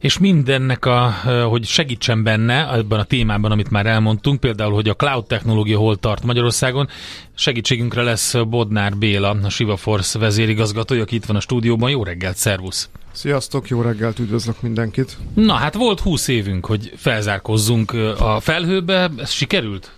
és mindennek, a, hogy segítsen benne ebben a témában, amit már elmondtunk, például, hogy a cloud technológia hol tart Magyarországon, segítségünkre lesz Bodnár Béla, a Siva Force vezérigazgatója, aki itt van a stúdióban. Jó reggelt, szervusz! Sziasztok, jó reggelt, üdvözlök mindenkit! Na hát volt 20 évünk, hogy felzárkozzunk a felhőbe, ez sikerült?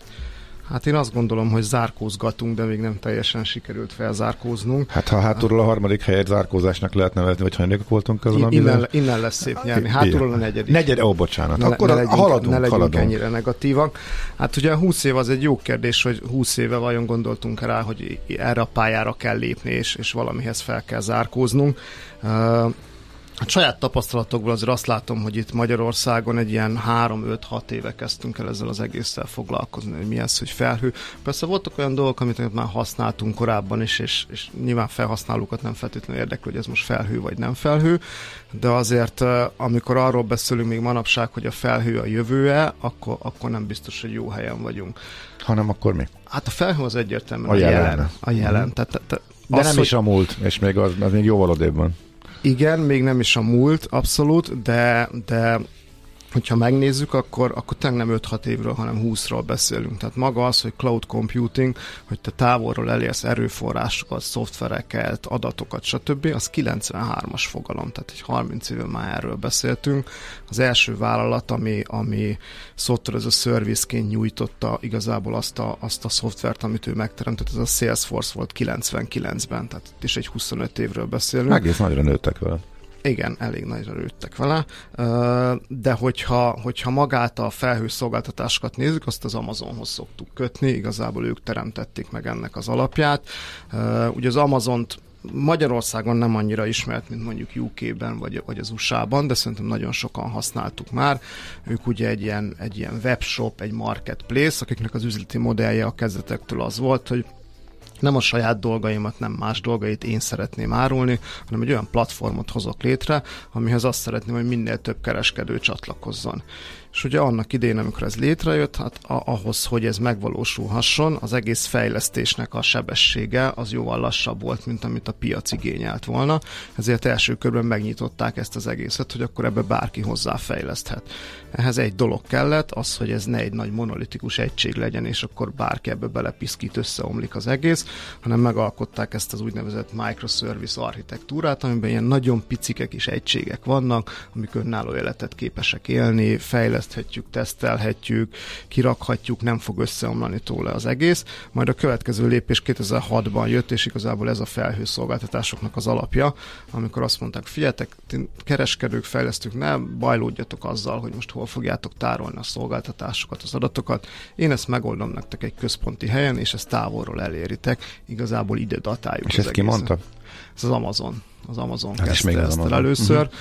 Hát én azt gondolom, hogy zárkózgatunk, de még nem teljesen sikerült felzárkóznunk. Hát ha hátulról a harmadik helyet zárkózásnak lehet nevezni, vagy hanyagok voltunk azon, I- innen, innen lesz szép nyerni. Hátulról a negyedik. Negyed, ó, bocsánat. Ne, Akkor ne legyünk, haladunk, ne legyünk haladunk. ennyire negatívak. Hát ugye 20 év az egy jó kérdés, hogy 20 éve vajon gondoltunk rá, hogy erre a pályára kell lépni, és, és valamihez fel kell zárkóznunk. Uh, a saját tapasztalatokból azért azt látom, hogy itt Magyarországon egy ilyen 3-5-6 éve kezdtünk el ezzel az egésszel foglalkozni, hogy mi ez, hogy felhő. Persze voltak olyan dolgok, amit már használtunk korábban is, és, és nyilván felhasználókat nem feltétlenül érdekli, hogy ez most felhő vagy nem felhő, de azért amikor arról beszélünk még manapság, hogy a felhő a jövője, akkor, akkor nem biztos, hogy jó helyen vagyunk. Hanem akkor mi? Hát a felhő az egyértelműen a, a jelen. jelen. A jelen. Mm. Tehát, te, de az, nem hogy... is a múlt, és még az, az még jóval odébb van. Igen, még nem is a múlt, abszolút, de, de hogyha megnézzük, akkor, akkor tényleg nem 5-6 évről, hanem 20-ról beszélünk. Tehát maga az, hogy cloud computing, hogy te távolról elérsz erőforrásokat, szoftvereket, adatokat, stb., az 93-as fogalom, tehát egy 30 éve már erről beszéltünk. Az első vállalat, ami, ami software as a service-ként nyújtotta igazából azt a, azt a szoftvert, amit ő megteremtett, ez a Salesforce volt 99-ben, tehát itt is egy 25 évről beszélünk. Egész nagyra nőttek vele. Igen, elég nagyra rőttek vele, de hogyha, hogyha magát a felhőszolgáltatásokat nézzük, azt az Amazonhoz szoktuk kötni, igazából ők teremtették meg ennek az alapját. Ugye az Amazont Magyarországon nem annyira ismert, mint mondjuk UK-ben vagy, vagy az USA-ban, de szerintem nagyon sokan használtuk már. Ők ugye egy ilyen, egy ilyen webshop, egy marketplace, akiknek az üzleti modellje a kezdetektől az volt, hogy nem a saját dolgaimat, nem más dolgait én szeretném árulni, hanem egy olyan platformot hozok létre, amihez azt szeretném, hogy minél több kereskedő csatlakozzon. És ugye annak idején, amikor ez létrejött, hát ahhoz, hogy ez megvalósulhasson, az egész fejlesztésnek a sebessége az jóval lassabb volt, mint amit a piac igényelt volna. Ezért első körben megnyitották ezt az egészet, hogy akkor ebbe bárki hozzáfejleszthet. Ehhez egy dolog kellett, az, hogy ez ne egy nagy monolitikus egység legyen, és akkor bárki ebbe belepiszkít, összeomlik az egész, hanem megalkották ezt az úgynevezett microservice architektúrát, amiben ilyen nagyon picikek és egységek vannak, amik önálló életet képesek élni, fejleszteni, fejleszthetjük, tesztelhetjük, kirakhatjuk, nem fog összeomlani tőle az egész. Majd a következő lépés 2006-ban jött, és igazából ez a felhőszolgáltatásoknak az alapja, amikor azt mondták, figyeljetek, kereskedők, fejlesztők, ne bajlódjatok azzal, hogy most hol fogjátok tárolni a szolgáltatásokat, az adatokat. Én ezt megoldom nektek egy központi helyen, és ezt távolról eléritek. Igazából ide datáljuk. És ezt ki mondta? Ez az Amazon. Az Amazon hát kezdte ezt Amazon. először. Uh-huh.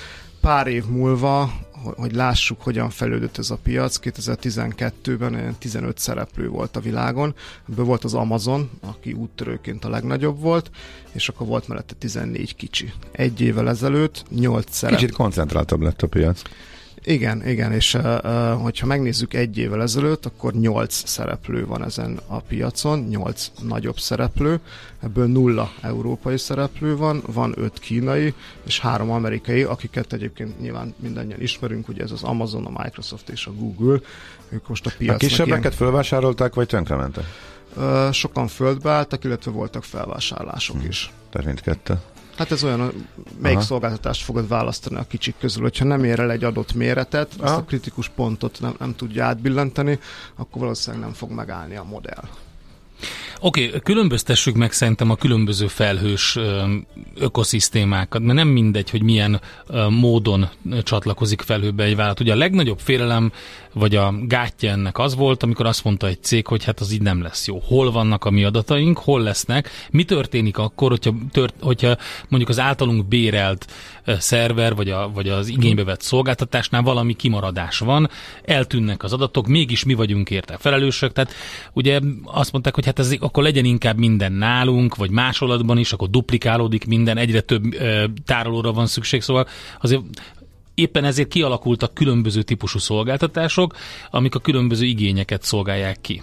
Pár év múlva hogy lássuk, hogyan fejlődött ez a piac. 2012-ben 15 szereplő volt a világon, ebből volt az Amazon, aki úttörőként a legnagyobb volt, és akkor volt mellette 14 kicsi. Egy évvel ezelőtt 8 szereplő. Kicsit koncentráltabb lett a piac. Igen, igen, és uh, hogyha megnézzük egy évvel ezelőtt, akkor nyolc szereplő van ezen a piacon, nyolc nagyobb szereplő, ebből nulla európai szereplő van, van öt kínai és három amerikai, akiket egyébként nyilván mindannyian ismerünk, ugye ez az Amazon, a Microsoft és a Google, ők most a piacnak A kisebbeket ilyen... fölvásárolták, vagy tönkrementek? Uh, sokan földbe álltak, illetve voltak felvásárlások uh-huh. is. Tehát mindkettő. Hát ez olyan, melyik Aha. szolgáltatást fogod választani a kicsik közül. Hogyha nem ér el egy adott méretet, Aha. azt a kritikus pontot nem, nem tudja átbillenteni, akkor valószínűleg nem fog megállni a modell. Oké, okay, különböztessük meg szerintem a különböző felhős ökoszisztémákat, mert nem mindegy, hogy milyen módon csatlakozik felhőbe egy vállalat. Ugye a legnagyobb félelem vagy a gátja ennek az volt, amikor azt mondta egy cég, hogy hát az így nem lesz jó. Hol vannak a mi adataink, hol lesznek, mi történik akkor, hogyha, tört, hogyha mondjuk az általunk bérelt szerver, vagy, a, vagy az igénybe vett szolgáltatásnál valami kimaradás van, eltűnnek az adatok, mégis mi vagyunk érte felelősök, tehát ugye azt mondták, hogy hát ez akkor legyen inkább minden nálunk, vagy másolatban is, akkor duplikálódik minden, egyre több ö, tárolóra van szükség, szóval azért éppen ezért kialakultak különböző típusú szolgáltatások, amik a különböző igényeket szolgálják ki.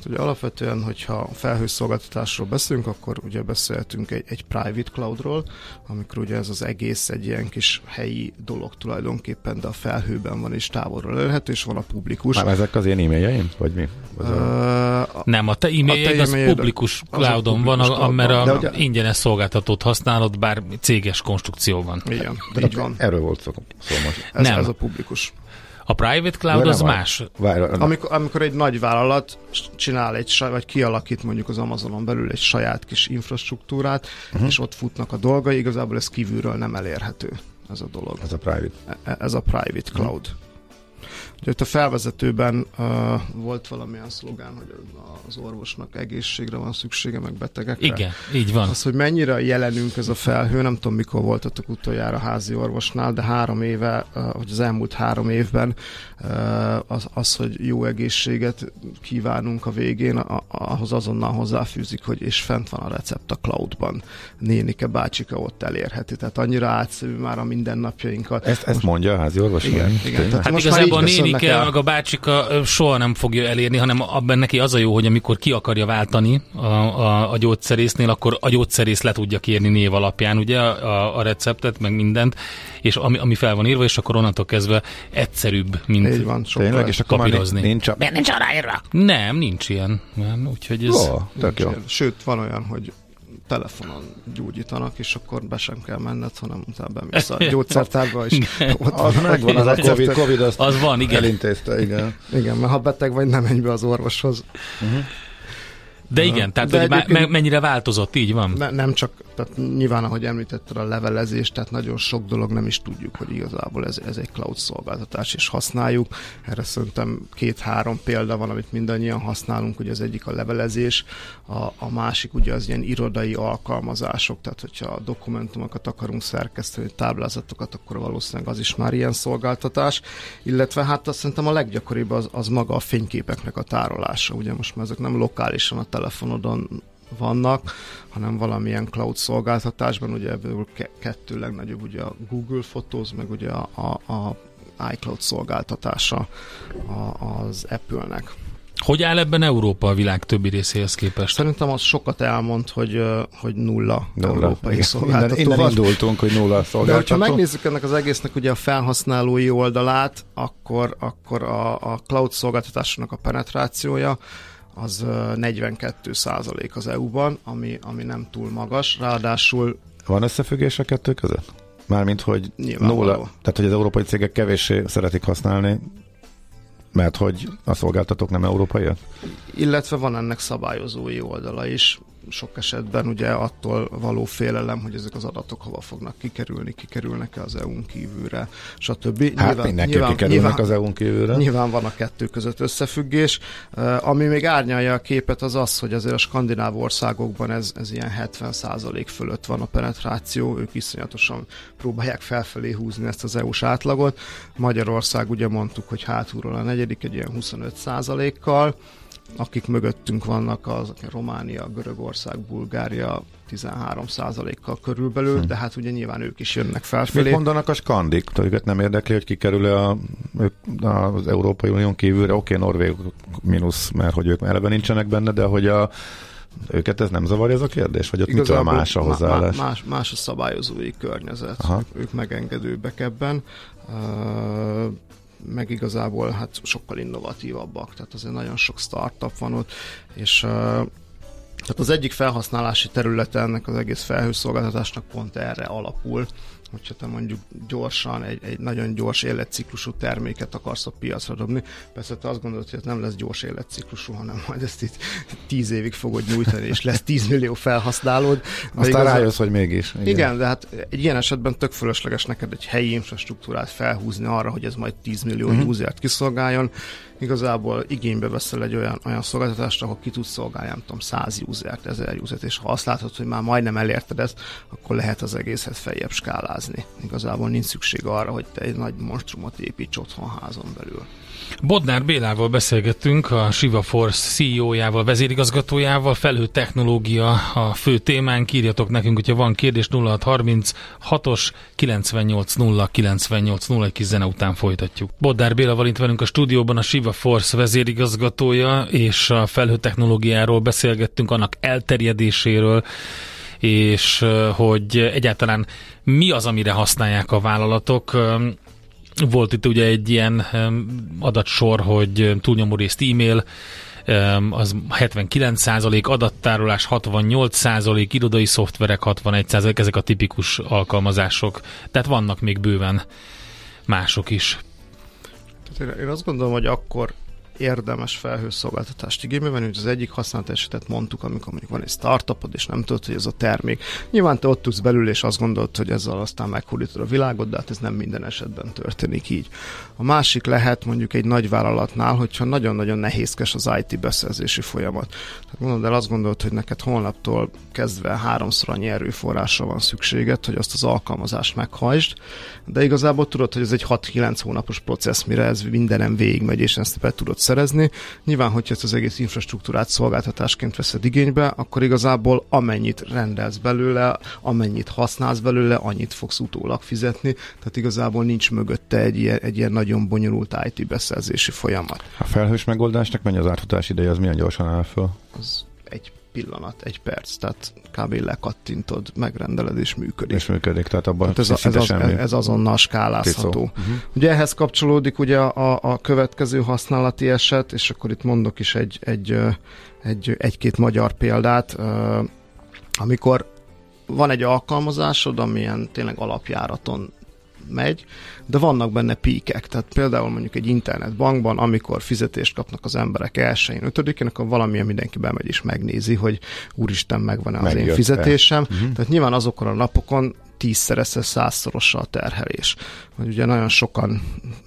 Hát ugye alapvetően, hogyha felhőszolgáltatásról beszélünk, akkor ugye beszéltünk egy, egy private cloudról, amikor ugye ez az egész egy ilyen kis helyi dolog tulajdonképpen, de a felhőben van és távolról elérhető, és van a publikus. Már ezek az én e-mailjeim, vagy mi? Uh, a, Nem, a te e-mailjed az publikus cloudon van, a, mert a ugye, ingyenes szolgáltatót használod, bár céges konstrukció van. Igen, de így van. Erről volt szó, szó most. Ez, Nem. ez a publikus. A private cloud az más. Várj, amikor, amikor egy nagy vállalat csinál egy saj, vagy kialakít mondjuk az Amazonon belül egy saját kis infrastruktúrát, uh-huh. és ott futnak a dolgai, igazából ez kívülről nem elérhető ez a dolog. Ez a private. E, e, ez a private cloud. Uh-huh. Ugye itt a felvezetőben uh, volt valamilyen szlogán, hogy az orvosnak egészségre van szüksége, meg betegekre. Igen, így van. Az, hogy mennyire jelenünk ez a felhő, nem tudom mikor voltatok utoljára házi orvosnál, de három éve, uh, vagy az elmúlt három évben uh, az, az, hogy jó egészséget kívánunk a végén, a, ahhoz azonnal hozzáfűzik, hogy és fent van a recept a cloudban. Nénike, bácsika ott elérheti. Tehát annyira átszerű már a mindennapjainkat. Ezt, ezt mondja a házi orvos? Igen, igen. Tehát hát most igazából a nénike, meg a bácsika soha nem fogja elérni, hanem abban neki az a jó, hogy amikor ki akarja váltani a, a, a gyógyszerésznél, akkor a gyógyszerész le tudja kérni név alapján ugye a, a receptet, meg mindent, és ami, ami fel van írva, és akkor onnantól kezdve egyszerűbb, mint Így van, Tényleg, és akkor papírozni. Nincs, a... nincs aláírva? Nem, nincs ilyen. Nem, úgyhogy ez... Jó, tök jó. Sőt, van olyan, hogy telefonon gyógyítanak, és akkor be sem kell menned, hanem utána bemész a gyógyszertárba, és ott az megvan, az a COVID, COVID azt az van, igen. elintézte, igen. Igen, mert ha beteg vagy, nem menj be az orvoshoz. Uh-huh. De igen, tehát De hogy me- mennyire változott, így van? Ne, nem csak, tehát nyilván, ahogy említetted a levelezés, tehát nagyon sok dolog nem is tudjuk, hogy igazából ez, ez egy cloud szolgáltatás, és használjuk. Erre szerintem két-három példa van, amit mindannyian használunk, hogy az egyik a levelezés, a, a másik ugye az ilyen irodai alkalmazások, tehát hogyha a dokumentumokat akarunk szerkeszteni, táblázatokat, akkor valószínűleg az is már ilyen szolgáltatás, illetve hát azt szerintem a leggyakoribb az, az maga a fényképeknek a tárolása. Ugye most már ezek nem lokálisan a telefonodon vannak, hanem valamilyen cloud szolgáltatásban, ugye ebből kettő legnagyobb, ugye a Google Photos, meg ugye a, a, a iCloud szolgáltatása a, az Apple-nek. Hogy áll ebben Európa a világ többi részéhez képest? Szerintem az sokat elmond, hogy, hogy nulla, nulla európai szolgáltató innen, innen indultunk, hogy nulla szolgáltató. De hogyha megnézzük ennek az egésznek ugye a felhasználói oldalát, akkor, akkor a, a cloud szolgáltatásnak a penetrációja az 42 százalék az EU-ban, ami, ami nem túl magas, ráadásul... Van összefüggés a kettő között? Mármint, hogy nulla, tehát hogy az európai cégek kevéssé szeretik használni, mert hogy a szolgáltatók nem európaiak? Illetve van ennek szabályozói oldala is sok esetben ugye attól való félelem, hogy ezek az adatok hova fognak kikerülni, kikerülnek-e az EU-n kívülre, stb. Hát nyilván, mindenki nyilván, kikerülnek nyilván, az EU-n kívülre. Nyilván van a kettő között összefüggés. Uh, ami még árnyalja a képet az az, hogy azért a skandináv országokban ez, ez ilyen 70% fölött van a penetráció, ők iszonyatosan próbálják felfelé húzni ezt az EU-s átlagot. Magyarország ugye mondtuk, hogy hátulról a negyedik egy ilyen 25%-kal, akik mögöttünk vannak, az Románia, Görögország, Bulgária 13%-kal körülbelül, hm. de hát ugye nyilván ők is jönnek felfelé. Mit mondanak a skandik? Őket nem érdekli, hogy kikerül a, az Európai Unión kívülre? Oké, okay, Norvég mínusz, mert hogy ők eleve nincsenek benne, de hogy a őket ez nem zavarja ez a kérdés? Vagy ott mitől más a hozzáállás? Más, más a szabályozói környezet. Aha. Ők megengedőbbek ebben. Uh, meg igazából hát sokkal innovatívabbak, tehát azért nagyon sok startup van ott, és tehát az egyik felhasználási területe ennek az egész felhőszolgáltatásnak pont erre alapul, hogyha te mondjuk gyorsan egy, egy nagyon gyors életciklusú terméket akarsz a piacra dobni. Persze te azt gondolod, hogy ez nem lesz gyors életciklusú, hanem majd ezt itt tíz évig fogod nyújtani, és lesz 10 millió felhasználód. Aztán igazán, rájössz, hogy mégis. Igen. igen, de hát egy ilyen esetben tök fölösleges neked egy helyi infrastruktúrát felhúzni arra, hogy ez majd 10 millió uh-huh. usert kiszolgáljon igazából igénybe veszel egy olyan, olyan szolgáltatást, ahol ki tudsz szolgálni, nem tudom, 100 usert, 1000 usert, és ha azt látod, hogy már majdnem elérted ezt, akkor lehet az egészet feljebb skálázni. Igazából nincs szükség arra, hogy te egy nagy monstrumot építs otthon házon belül. Bodnár Bélával beszélgettünk, a Shiva Force CEO-jával, vezérigazgatójával, felhő technológia a fő témánk, írjatok nekünk, hogyha van kérdés 0630 6-os 980 980 egy kis zene után folytatjuk. Bodnár Béla van itt velünk a stúdióban, a Shiva Force vezérigazgatója, és a felhő technológiáról beszélgettünk, annak elterjedéséről, és hogy egyáltalán mi az, amire használják a vállalatok. Volt itt ugye egy ilyen adatsor, hogy túlnyomó részt e-mail, az 79% adattárolás, 68% irodai szoftverek, 61% ezek a tipikus alkalmazások. Tehát vannak még bőven mások is. Én azt gondolom, hogy akkor érdemes felhőszolgáltatást igénybe venni, hogy az egyik használat esetet mondtuk, amikor mondjuk van egy startupod, és nem tudod, hogy ez a termék. Nyilván te ott tudsz belül, és azt gondolod, hogy ezzel aztán meghódítod a világot, de hát ez nem minden esetben történik így. A másik lehet mondjuk egy nagy vállalatnál, hogyha nagyon-nagyon nehézkes az IT beszerzési folyamat. Tehát mondod el, azt gondolod, hogy neked holnaptól kezdve háromszor annyi erőforrásra van szükséged, hogy azt az alkalmazást meghajtsd, de igazából tudod, hogy ez egy 6-9 hónapos processz, mire ez mindenem végigmegy, és ezt be tudod szerezni. Nyilván, hogyha ezt az egész infrastruktúrát szolgáltatásként veszed igénybe, akkor igazából amennyit rendelsz belőle, amennyit használsz belőle, annyit fogsz utólag fizetni, tehát igazából nincs mögötte egy ilyen, egy ilyen nagyon bonyolult IT beszerzési folyamat. A felhős megoldásnak mennyi az átfutás ideje, az milyen gyorsan áll föl? Az egy pillanat, egy perc, tehát kb. lekattintod, megrendeled és működik. És működik, tehát abban tehát ez, a, ez, az, ez azonnal skálázható. Uh-huh. Ugye ehhez kapcsolódik ugye a, a következő használati eset, és akkor itt mondok is egy, egy, egy, egy-két magyar példát, amikor van egy alkalmazásod, amilyen tényleg alapjáraton megy, de vannak benne píkek. Tehát például mondjuk egy internetbankban, amikor fizetést kapnak az emberek elsőjén, ötödikén, akkor valamilyen mindenki bemegy és megnézi, hogy úristen, megvan-e az Megjött én fizetésem. Uh-huh. Tehát nyilván azokon a napokon tízszerese, százszorosa a terhelés. Hogy ugye nagyon sokan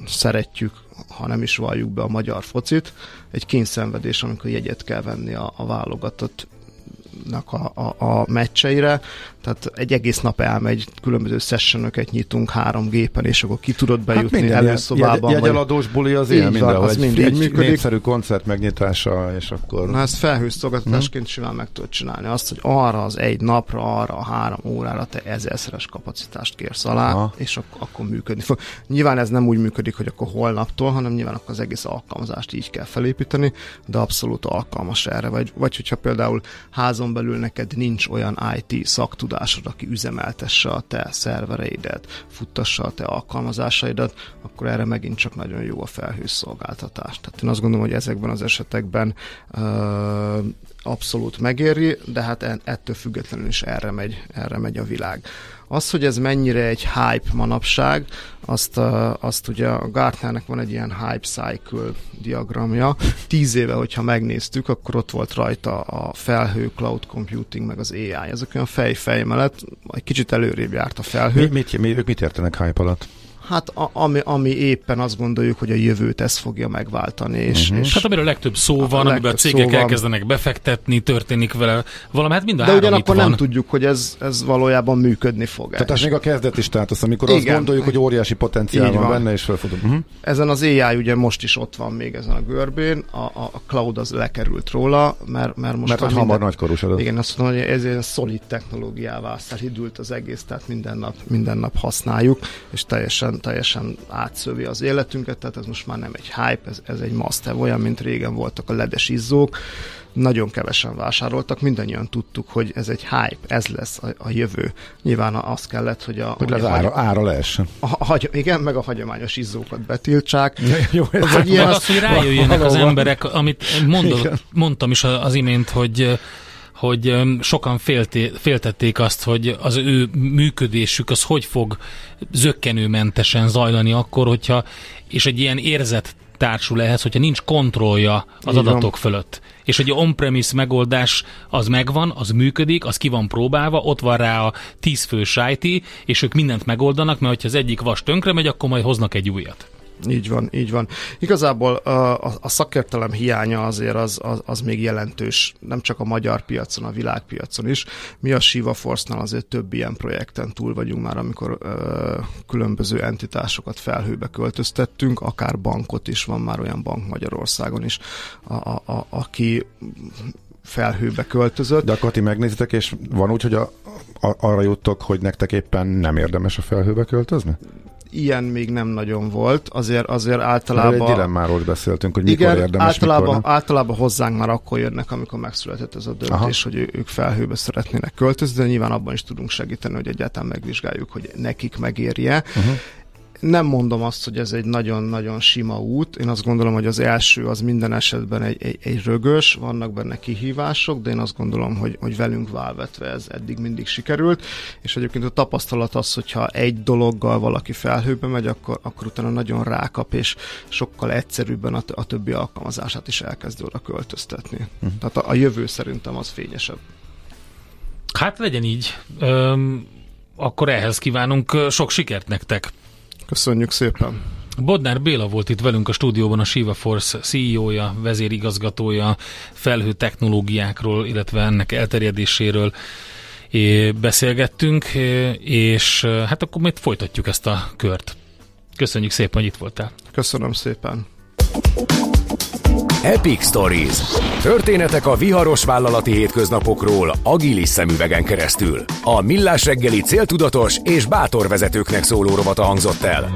szeretjük, ha nem is valljuk be a magyar focit, egy kényszenvedés, amikor jegyet kell venni a, a válogatott a, a, a meccseire, tehát egy egész nap elmegy, különböző sessionöket nyitunk három gépen, és akkor ki tudod hát bejutni hát előszobában. Jegy, jegyeladós buli az ilyen mindenhol. Az mind egy működik. népszerű koncert megnyitása, és akkor... Na ezt felhős szolgáltatásként hmm. simán meg tudod csinálni. Azt, hogy arra az egy napra, arra a három órára te ezerszeres kapacitást kérsz alá, Aha. és ak- akkor működni fog. Nyilván ez nem úgy működik, hogy akkor holnaptól, hanem nyilván akkor az egész alkalmazást így kell felépíteni, de abszolút alkalmas erre. Vagy, vagy hogyha például házon belül neked nincs olyan IT szaktudás, tudásod, aki üzemeltesse a te szervereidet, futtassa a te alkalmazásaidat, akkor erre megint csak nagyon jó a felhős szolgáltatás. Tehát én azt gondolom, hogy ezekben az esetekben uh, abszolút megéri, de hát ettől függetlenül is erre megy, erre megy a világ. Az, hogy ez mennyire egy hype manapság, azt, azt ugye a Gartnernek van egy ilyen hype cycle diagramja. Tíz éve, hogyha megnéztük, akkor ott volt rajta a felhő, cloud computing, meg az AI. Ezek olyan fej-fej mellett, egy kicsit előrébb járt a felhő. Mi, mit, mi, ők mit értenek hype alatt? Hát a, ami, ami éppen azt gondoljuk, hogy a jövőt ez fogja megváltani. És, uh-huh. és hát amiről a legtöbb szó a van, amiben a cégek van. elkezdenek befektetni, történik vele valami, hát mind a De ugyanakkor nem tudjuk, hogy ez, ez valójában működni fog. Tehát ez még a kezdeti státusz, amikor Igen. azt gondoljuk, hogy óriási potenciál van, van benne, és felfogunk. Uh-huh. Ezen az AI ugye most is ott van még ezen a görbén, a, a, cloud az lekerült róla, mert, mert most mert már minden, hamar nagykorúsodott. Igen, azt mondom, hogy ez egy szolid technológiává szelidült az egész, tehát minden nap, minden nap használjuk, és teljesen, teljesen átszövi az életünket, tehát ez most már nem egy hype, ez, ez egy must olyan, mint régen voltak a ledes izzók, nagyon kevesen vásároltak, mindannyian tudtuk, hogy ez egy hype, ez lesz a, a jövő. Nyilván az kellett, hogy a... Hogy az ára, ára leessen. A, a, igen, meg a hagyományos izzókat betiltsák. Jó, ez vagy ilyen az, hogy rájöjjenek az emberek, amit mondom, mondtam is az imént, hogy hogy sokan félté, féltették azt, hogy az ő működésük az hogy fog zöggenőmentesen zajlani akkor, hogyha, és egy ilyen érzet társul ehhez, hogyha nincs kontrollja az Igen. adatok fölött. És hogy a on-premise megoldás az megvan, az működik, az ki van próbálva, ott van rá a tíz fő IT, és ők mindent megoldanak, mert hogyha az egyik vas tönkre megy, akkor majd hoznak egy újat. Így van, így van. Igazából a, a, szakértelem hiánya azért az, az, az még jelentős, nem csak a magyar piacon, a világpiacon is. Mi a Shiva Force-nál azért több ilyen projekten túl vagyunk már, amikor ö, különböző entitássokat felhőbe költöztettünk, akár bankot is, van már olyan bank Magyarországon is, a, a, a, aki felhőbe költözött. De akkor ti megnézitek, és van úgy, hogy a, a, arra juttok, hogy nektek éppen nem érdemes a felhőbe költözni? Ilyen még nem nagyon volt, azért, azért általában... Egy dilemmáról beszéltünk, hogy mikor igen, érdemes, általában, mikor általában hozzánk már akkor jönnek, amikor megszületett ez a döntés, Aha. hogy ők felhőbe szeretnének költözni, de nyilván abban is tudunk segíteni, hogy egyáltalán megvizsgáljuk, hogy nekik megérje. Uh-huh nem mondom azt, hogy ez egy nagyon-nagyon sima út. Én azt gondolom, hogy az első az minden esetben egy, egy, egy rögös, vannak benne kihívások, de én azt gondolom, hogy, hogy velünk válvetve ez eddig mindig sikerült. És egyébként a tapasztalat az, hogyha egy dologgal valaki felhőbe megy, akkor, akkor utána nagyon rákap, és sokkal egyszerűbben a, a többi alkalmazását is elkezdi oda költöztetni. Uh-huh. Tehát a, a jövő szerintem az fényesebb. Hát legyen így. Öm, akkor ehhez kívánunk sok sikert nektek. Köszönjük szépen! Bodnár Béla volt itt velünk a stúdióban, a Shiva Force CEO-ja, vezérigazgatója, felhő technológiákról, illetve ennek elterjedéséről beszélgettünk, és hát akkor majd folytatjuk ezt a kört. Köszönjük szépen, hogy itt voltál. Köszönöm szépen. Epic Stories. Történetek a viharos vállalati hétköznapokról agilis szemüvegen keresztül. A Millás reggeli céltudatos és bátor vezetőknek szóló rovata hangzott el.